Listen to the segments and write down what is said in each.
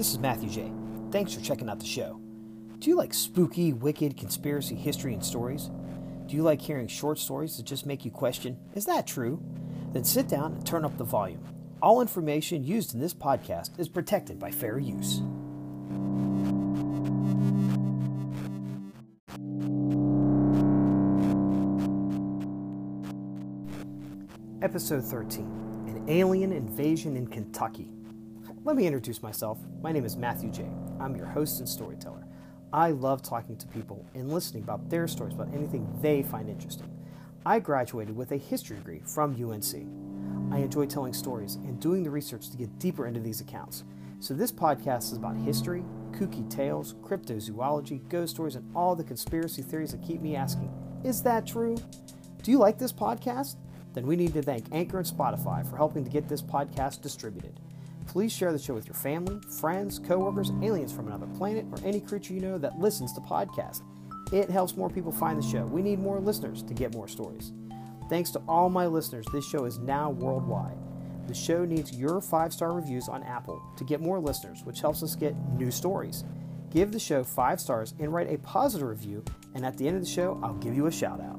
This is Matthew J. Thanks for checking out the show. Do you like spooky, wicked conspiracy history and stories? Do you like hearing short stories that just make you question, is that true? Then sit down and turn up the volume. All information used in this podcast is protected by fair use. Episode 13 An Alien Invasion in Kentucky. Let me introduce myself. My name is Matthew J. I'm your host and storyteller. I love talking to people and listening about their stories about anything they find interesting. I graduated with a history degree from UNC. I enjoy telling stories and doing the research to get deeper into these accounts. So, this podcast is about history, kooky tales, cryptozoology, ghost stories, and all the conspiracy theories that keep me asking, is that true? Do you like this podcast? Then we need to thank Anchor and Spotify for helping to get this podcast distributed. Please share the show with your family, friends, coworkers, aliens from another planet, or any creature you know that listens to podcasts. It helps more people find the show. We need more listeners to get more stories. Thanks to all my listeners, this show is now worldwide. The show needs your five star reviews on Apple to get more listeners, which helps us get new stories. Give the show five stars and write a positive review, and at the end of the show, I'll give you a shout out.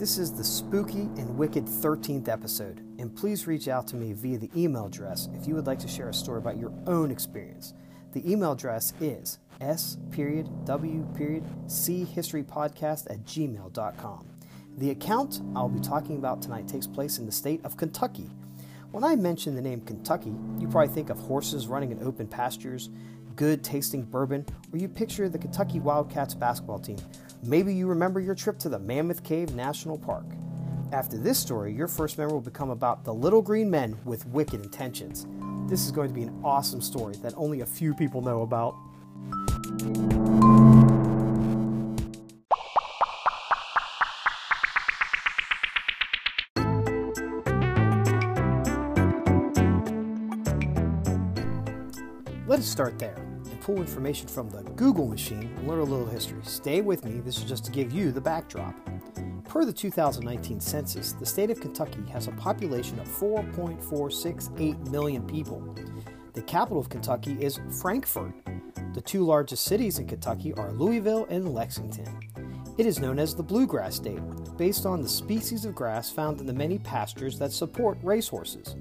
This is the spooky and wicked 13th episode, and please reach out to me via the email address if you would like to share a story about your own experience. The email address is s period w period c history podcast at gmail.com. The account I'll be talking about tonight takes place in the state of Kentucky. When I mention the name Kentucky, you probably think of horses running in open pastures, good tasting bourbon, or you picture the Kentucky Wildcats basketball team Maybe you remember your trip to the Mammoth Cave National Park. After this story, your first memory will become about the little green men with wicked intentions. This is going to be an awesome story that only a few people know about. Let us start there pull information from the Google machine and learn a little history. Stay with me, this is just to give you the backdrop. Per the 2019 census, the state of Kentucky has a population of 4.468 million people. The capital of Kentucky is Frankfort. The two largest cities in Kentucky are Louisville and Lexington. It is known as the Bluegrass State, based on the species of grass found in the many pastures that support racehorses.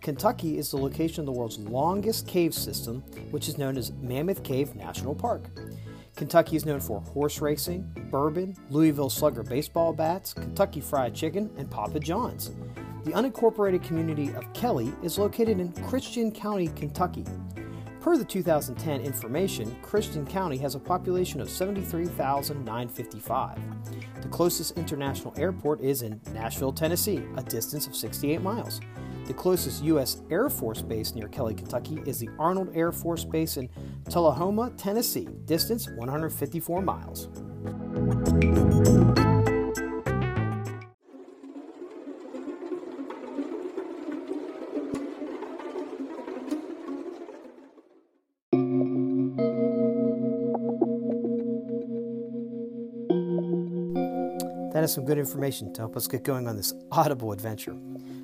Kentucky is the location of the world's longest cave system, which is known as Mammoth Cave National Park. Kentucky is known for horse racing, bourbon, Louisville Slugger baseball bats, Kentucky Fried Chicken, and Papa John's. The unincorporated community of Kelly is located in Christian County, Kentucky. Per the 2010 information, Christian County has a population of 73,955. The closest international airport is in Nashville, Tennessee, a distance of 68 miles. The closest U.S. Air Force base near Kelly, Kentucky is the Arnold Air Force Base in Tullahoma, Tennessee, distance 154 miles. That is some good information to help us get going on this audible adventure.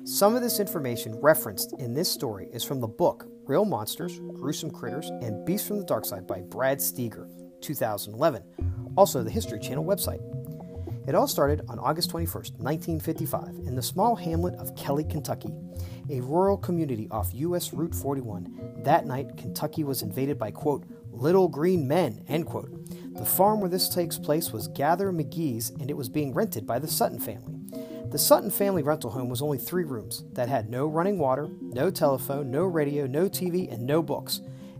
Some of this information referenced in this story is from the book Real Monsters, Gruesome Critters, and Beasts from the Dark Side by Brad Steiger, 2011, also the History Channel website. It all started on August 21st, 1955, in the small hamlet of Kelly, Kentucky, a rural community off U.S. Route 41. That night, Kentucky was invaded by, quote, little green men, end quote. The farm where this takes place was Gather McGee's, and it was being rented by the Sutton family. The Sutton family rental home was only three rooms that had no running water, no telephone, no radio, no TV, and no books.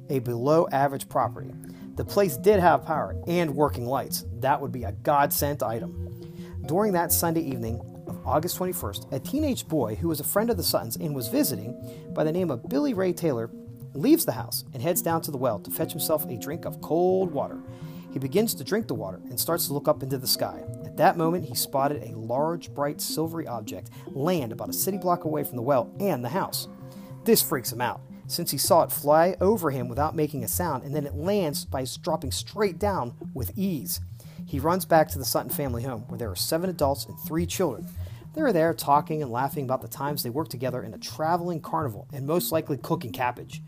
A below average property. The place did have power and working lights. That would be a God sent item. During that Sunday evening of August 21st, a teenage boy who was a friend of the Suttons and was visiting by the name of Billy Ray Taylor leaves the house and heads down to the well to fetch himself a drink of cold water. He begins to drink the water and starts to look up into the sky that moment, he spotted a large, bright, silvery object land about a city block away from the well and the house. This freaks him out, since he saw it fly over him without making a sound, and then it lands by dropping straight down with ease. He runs back to the Sutton family home, where there are seven adults and three children. They are there talking and laughing about the times they worked together in a traveling carnival and most likely cooking cabbage.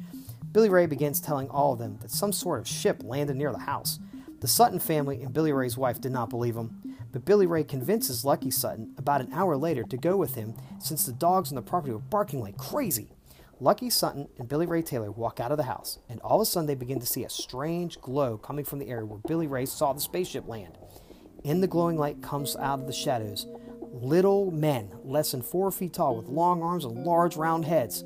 Billy Ray begins telling all of them that some sort of ship landed near the house. The Sutton family and Billy Ray's wife did not believe him, but Billy Ray convinces Lucky Sutton about an hour later to go with him since the dogs on the property were barking like crazy. Lucky Sutton and Billy Ray Taylor walk out of the house, and all of a sudden they begin to see a strange glow coming from the area where Billy Ray saw the spaceship land. In the glowing light comes out of the shadows little men, less than four feet tall, with long arms and large round heads.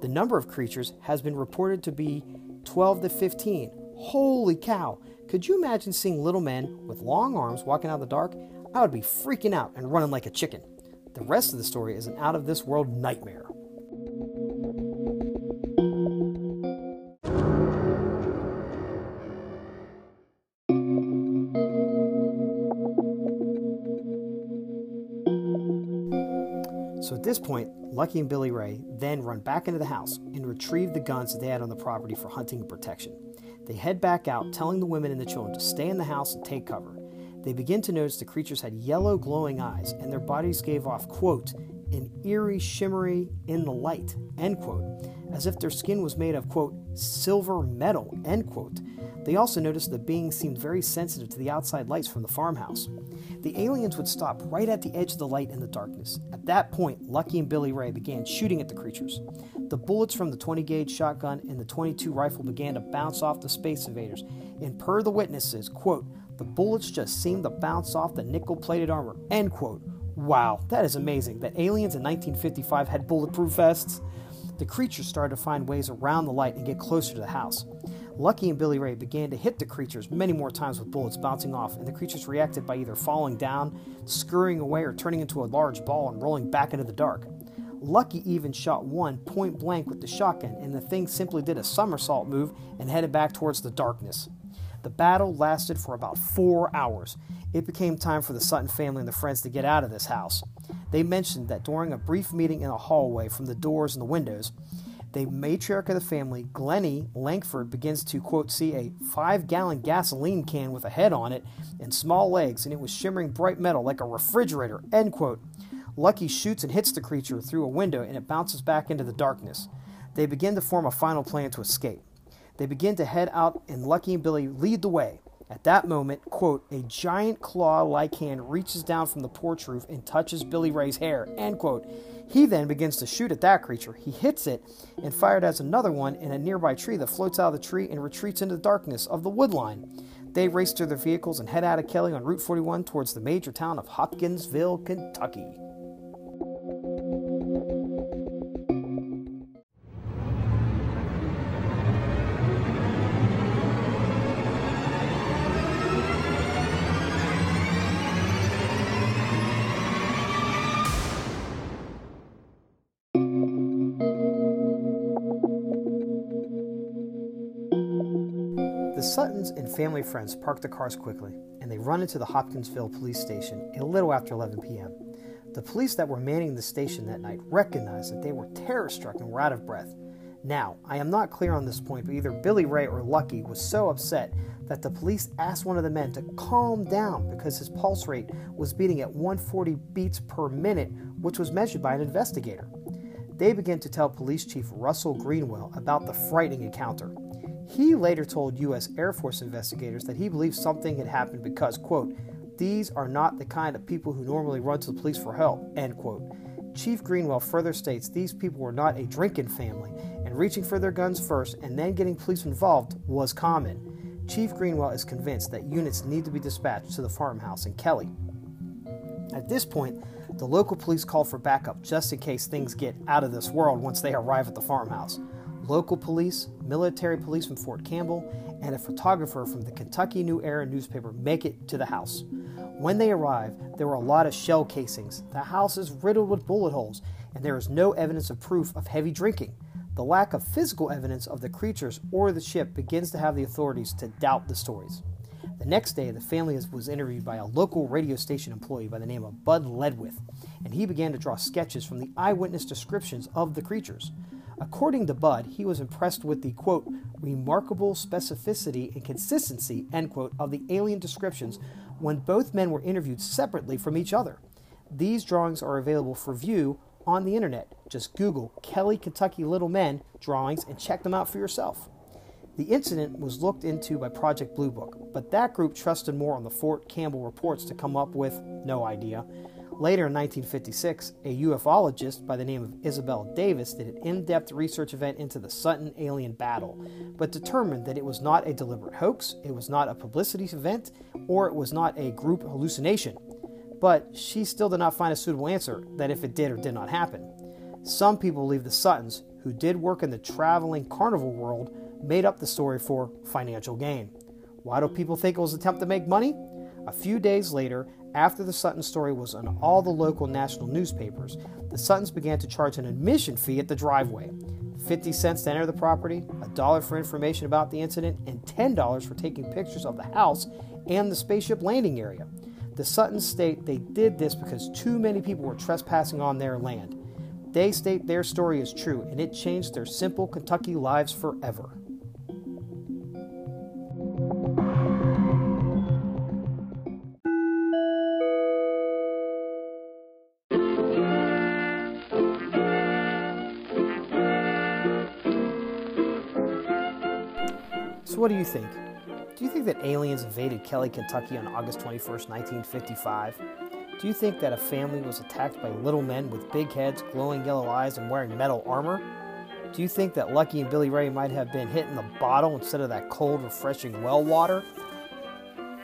The number of creatures has been reported to be 12 to 15. Holy cow! Could you imagine seeing little men with long arms walking out in the dark? I would be freaking out and running like a chicken. The rest of the story is an out of this world nightmare. So at this point, Lucky and Billy Ray then run back into the house and retrieve the guns that they had on the property for hunting and protection. They head back out, telling the women and the children to stay in the house and take cover. They begin to notice the creatures had yellow glowing eyes, and their bodies gave off, quote, an eerie shimmery in the light, end quote, as if their skin was made of, quote, silver metal, end quote. They also noticed the beings seemed very sensitive to the outside lights from the farmhouse. The aliens would stop right at the edge of the light in the darkness. At that point, Lucky and Billy Ray began shooting at the creatures. The bullets from the 20 gauge shotgun and the 22 rifle began to bounce off the space invaders, and per the witnesses, quote, the bullets just seemed to bounce off the nickel plated armor, end quote. Wow, that is amazing that aliens in 1955 had bulletproof vests. The creatures started to find ways around the light and get closer to the house. Lucky and Billy Ray began to hit the creatures many more times with bullets bouncing off, and the creatures reacted by either falling down, scurrying away, or turning into a large ball and rolling back into the dark. Lucky even shot one point blank with the shotgun, and the thing simply did a somersault move and headed back towards the darkness. The battle lasted for about four hours. It became time for the Sutton family and the friends to get out of this house. They mentioned that during a brief meeting in a hallway from the doors and the windows, the matriarch of the family, Glennie Lankford, begins to, quote, see a five gallon gasoline can with a head on it and small legs, and it was shimmering bright metal like a refrigerator, end quote. Lucky shoots and hits the creature through a window and it bounces back into the darkness. They begin to form a final plan to escape. They begin to head out, and Lucky and Billy lead the way. At that moment, quote, a giant claw like hand reaches down from the porch roof and touches Billy Ray's hair, end quote. He then begins to shoot at that creature. He hits it and fired as another one in a nearby tree that floats out of the tree and retreats into the darkness of the wood line. They race to their vehicles and head out of Kelly on Route 41 towards the major town of Hopkinsville, Kentucky. The Suttons and family friends park the cars quickly, and they run into the Hopkinsville police station a little after 11 p.m. The police that were manning the station that night recognized that they were terror struck and were out of breath. Now, I am not clear on this point, but either Billy Ray or Lucky was so upset that the police asked one of the men to calm down because his pulse rate was beating at 140 beats per minute, which was measured by an investigator. They began to tell Police Chief Russell Greenwell about the frightening encounter. He later told U.S. Air Force investigators that he believed something had happened because, quote, these are not the kind of people who normally run to the police for help, end quote. Chief Greenwell further states these people were not a drinking family, and reaching for their guns first and then getting police involved was common. Chief Greenwell is convinced that units need to be dispatched to the farmhouse in Kelly. At this point, the local police call for backup just in case things get out of this world once they arrive at the farmhouse local police, military police from Fort Campbell, and a photographer from the Kentucky New Era newspaper make it to the house. When they arrive, there were a lot of shell casings. The house is riddled with bullet holes, and there is no evidence of proof of heavy drinking. The lack of physical evidence of the creatures or the ship begins to have the authorities to doubt the stories. The next day, the family was interviewed by a local radio station employee by the name of Bud Ledwith, and he began to draw sketches from the eyewitness descriptions of the creatures. According to Bud, he was impressed with the quote, remarkable specificity and consistency, end quote, of the alien descriptions, when both men were interviewed separately from each other. These drawings are available for view on the internet. Just Google Kelly, Kentucky Little Men drawings and check them out for yourself. The incident was looked into by Project Blue Book, but that group trusted more on the Fort Campbell reports to come up with no idea. Later in 1956, a ufologist by the name of Isabel Davis did an in depth research event into the Sutton alien battle, but determined that it was not a deliberate hoax, it was not a publicity event, or it was not a group hallucination. But she still did not find a suitable answer that if it did or did not happen. Some people believe the Suttons, who did work in the traveling carnival world, made up the story for financial gain. Why do people think it was an attempt to make money? A few days later, after the Sutton story was in all the local national newspapers, the Suttons began to charge an admission fee at the driveway 50 cents to enter the property, a dollar for information about the incident, and $10 for taking pictures of the house and the spaceship landing area. The Suttons state they did this because too many people were trespassing on their land. They state their story is true, and it changed their simple Kentucky lives forever. So, what do you think? Do you think that aliens invaded Kelly, Kentucky on August 21st, 1955? Do you think that a family was attacked by little men with big heads, glowing yellow eyes, and wearing metal armor? Do you think that Lucky and Billy Ray might have been hit in the bottle instead of that cold, refreshing well water?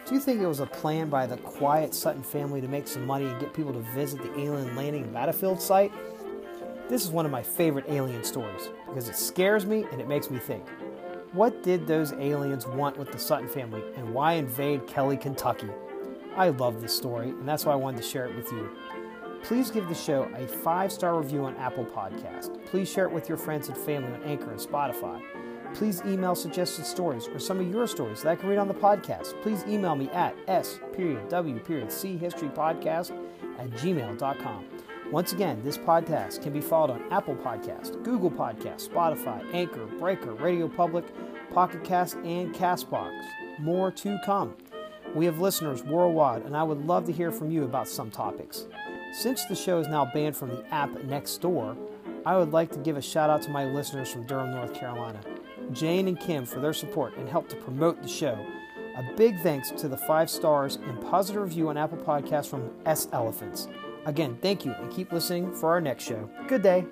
Do you think it was a plan by the quiet Sutton family to make some money and get people to visit the alien landing battlefield site? This is one of my favorite alien stories because it scares me and it makes me think. What did those aliens want with the Sutton family, and why invade Kelly, Kentucky? I love this story, and that's why I wanted to share it with you. Please give the show a five star review on Apple Podcast. Please share it with your friends and family on Anchor and Spotify. Please email suggested stories or some of your stories that I can read on the podcast. Please email me at s period w period c history podcast at gmail.com. Once again, this podcast can be followed on Apple Podcast, Google Podcast, Spotify, Anchor, Breaker, Radio Public, Pocket Cast, and Castbox. More to come. We have listeners worldwide, and I would love to hear from you about some topics. Since the show is now banned from the app next door, I would like to give a shout out to my listeners from Durham, North Carolina, Jane and Kim for their support and help to promote the show. A big thanks to the five stars and positive review on Apple Podcasts from S Elephants. Again, thank you and keep listening for our next show. Good day.